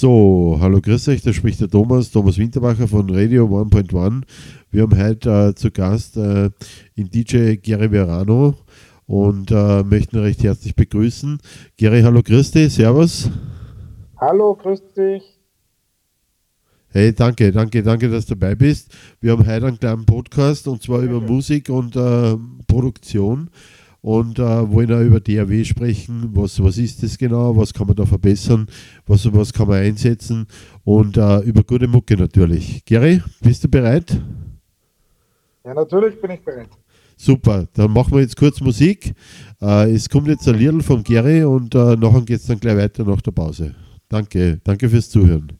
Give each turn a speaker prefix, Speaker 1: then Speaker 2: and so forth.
Speaker 1: So, hallo grüß euch, da spricht der Thomas, Thomas Winterbacher von Radio 1.1. Wir haben heute äh, zu Gast äh, den DJ Gary Verano und äh, möchten recht herzlich begrüßen. Gary, hallo grüß dich, servus.
Speaker 2: Hallo, grüß dich.
Speaker 1: Hey, danke, danke, danke, dass du dabei bist. Wir haben heute einen kleinen Podcast und zwar über Musik und äh, Produktion und äh, wollen auch über DAW sprechen. Was, was ist das genau? Was kann man da verbessern? Was, was kann man einsetzen? Und äh, über gute Mucke natürlich. Gary, bist du bereit?
Speaker 2: Ja, natürlich bin ich bereit.
Speaker 1: Super, dann machen wir jetzt kurz Musik. Äh, es kommt jetzt ein Lied von Gary und äh, nachher geht es dann gleich weiter nach der Pause. Danke, danke fürs Zuhören.